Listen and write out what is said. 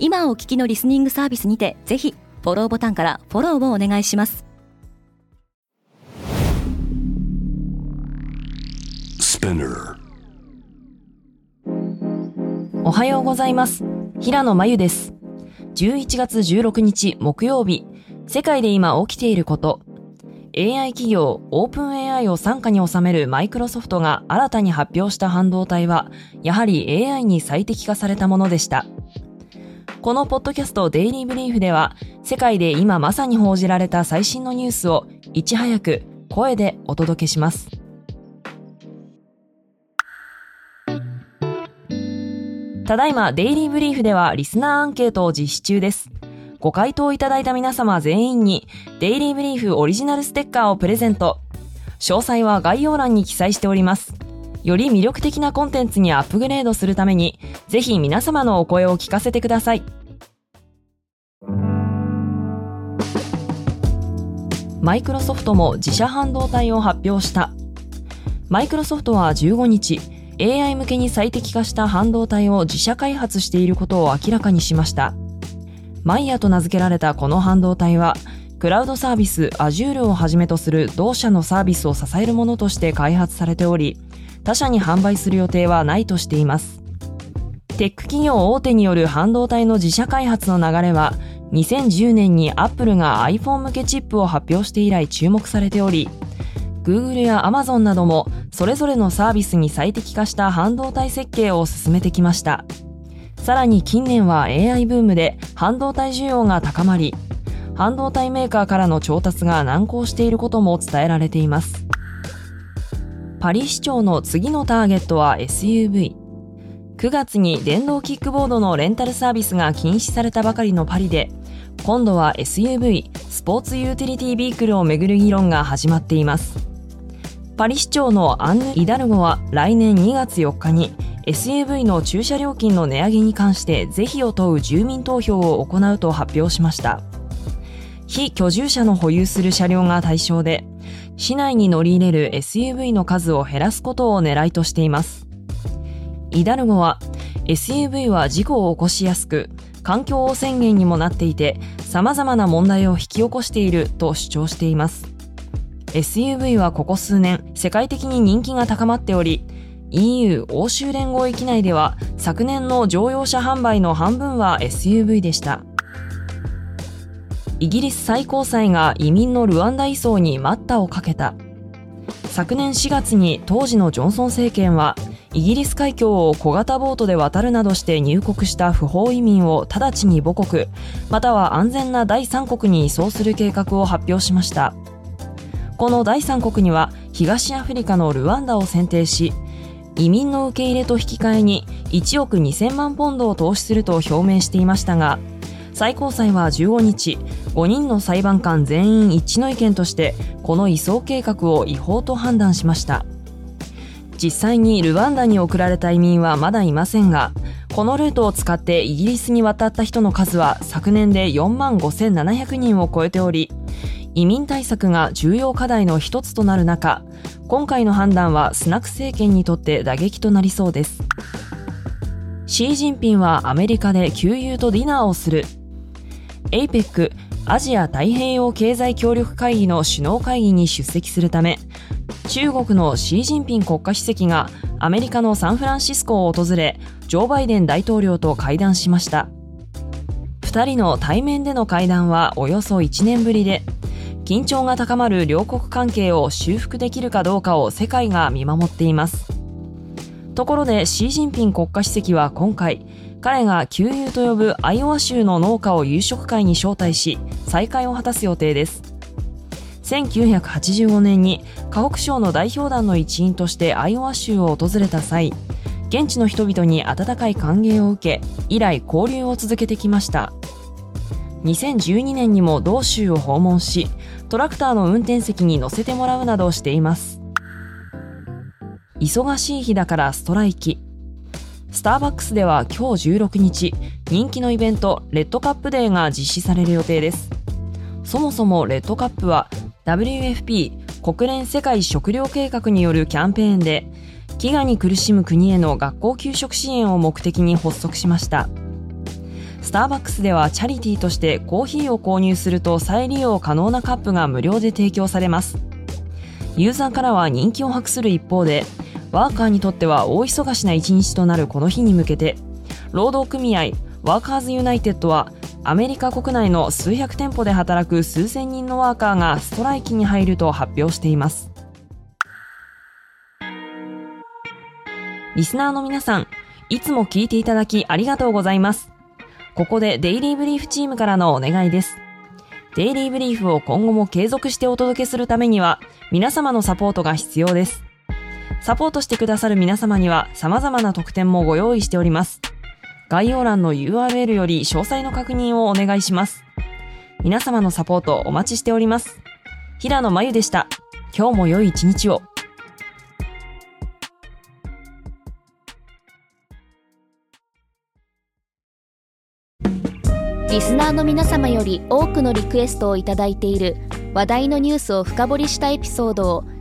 今お聞きのリスニングサービスにてぜひフォローボタンからフォローをお願いします。おはようございます。平野真由です。11月16日木曜日。世界で今起きていること。AI 企業オープン AI を傘下に収めるマイクロソフトが新たに発表した半導体はやはり AI に最適化されたものでしたこのポッドキャストデイリーブリーフでは世界で今まさに報じられた最新のニュースをいち早く声でお届けしますただいま、デイリーブリーフではリスナーアンケートを実施中です。ご回答いただいた皆様全員に、デイリーブリーフオリジナルステッカーをプレゼント。詳細は概要欄に記載しております。より魅力的なコンテンツにアップグレードするために、ぜひ皆様のお声を聞かせてください。マイクロソフトも自社半導体を発表した。マイクロソフトは15日、AI 向けに最適化した半導体を自社開発していることを明らかにしました。マイヤと名付けられたこの半導体は、クラウドサービス Azure をはじめとする同社のサービスを支えるものとして開発されており、他社に販売する予定はないとしています。テック企業大手による半導体の自社開発の流れは、2010年に Apple が iPhone 向けチップを発表して以来注目されており、Google や Amazon などもそれぞれのサービスに最適化した半導体設計を進めてきました。さらに近年は AI ブームで半導体需要が高まり、半導体メーカーからの調達が難航していることも伝えられています。パリ市長の次のターゲットは SUV。9月に電動キックボードのレンタルサービスが禁止されたばかりのパリで、今度は SUV、スポーツユーティリティビークルをめぐる議論が始まっています。パリ市長のアンヌ・イダルゴは来年2月4日に SUV の駐車料金の値上げに関して是非を問う住民投票を行うと発表しました非居住者の保有する車両が対象で市内に乗り入れる SUV の数を減らすことを狙いとしていますイダルゴは SUV は事故を起こしやすく環境汚染源にもなっていて様々な問題を引き起こしていると主張しています SUV はここ数年、世界的に人気が高まっており、EU 欧州連合域内では昨年の乗用車販売の半分は SUV でした。イギリス最高裁が移民のルワンダ移送に待ったをかけた。昨年4月に当時のジョンソン政権は、イギリス海峡を小型ボートで渡るなどして入国した不法移民を直ちに母国、または安全な第三国に移送する計画を発表しました。この第三国には東アフリカのルワンダを選定し、移民の受け入れと引き換えに1億2000万ポンドを投資すると表明していましたが、最高裁は15日、5人の裁判官全員一致の意見として、この移送計画を違法と判断しました。実際にルワンダに送られた移民はまだいませんが、このルートを使ってイギリスに渡った人の数は昨年で4万5700人を超えており、移民対策が重要課題の一つとなる中、今回の判断はスナク政権にとって打撃となりそうです。シー・ジンピンはアメリカで給油とディナーをする。APEC アジア太平洋経済協力会議の首脳会議に出席するため、中国のシー・ジンピン国家主席がアメリカのサンフランシスコを訪れ、ジョー・バイデン大統領と会談しました。二人の対面での会談はおよそ1年ぶりで、緊張が高まる両国関係を修復できるかどうかを世界が見守っています。ところで、シー・ジンピン国家主席は今回、彼が旧友と呼ぶアイオワ州の農家を夕食会に招待し、再会を果たす予定です。1985年に河北省の代表団の一員としてアイオワ州を訪れた際、現地の人々に温かい歓迎を受け、以来交流を続けてきました。2012年にも同州を訪問しトラクターの運転席に乗せてもらうなどしています忙しい日だからストライキスターバックスでは今日16日人気のイベントレッドカップデーが実施される予定です。そもそもレッドカップは WFP 国連世界食糧計画によるキャンペーンで飢餓に苦しむ国への学校給食支援を目的に発足しました。スターバックスではチャリティーとしてコーヒーを購入すると再利用可能なカップが無料で提供されます。ユーザーからは人気を博する一方でワーカーにとっては大忙しな一日となるこの日に向けて労働組合ワーカーズユナイテッドはアメリカ国内の数百店舗で働く数千人のワーカーがストライキに入ると発表しています。リスナーの皆さんいつも聞いていただきありがとうございます。ここでデイリーブリーフチームからのお願いです。デイリーブリーフを今後も継続してお届けするためには皆様のサポートが必要です。サポートしてくださる皆様には様々な特典もご用意しております。概要欄の URL より詳細の確認をお願いします。皆様のサポートお待ちしております。平野真由でした。今日も良い一日を。リスナーの皆様より多くのリクエストをいただいている話題のニュースを深掘りしたエピソードを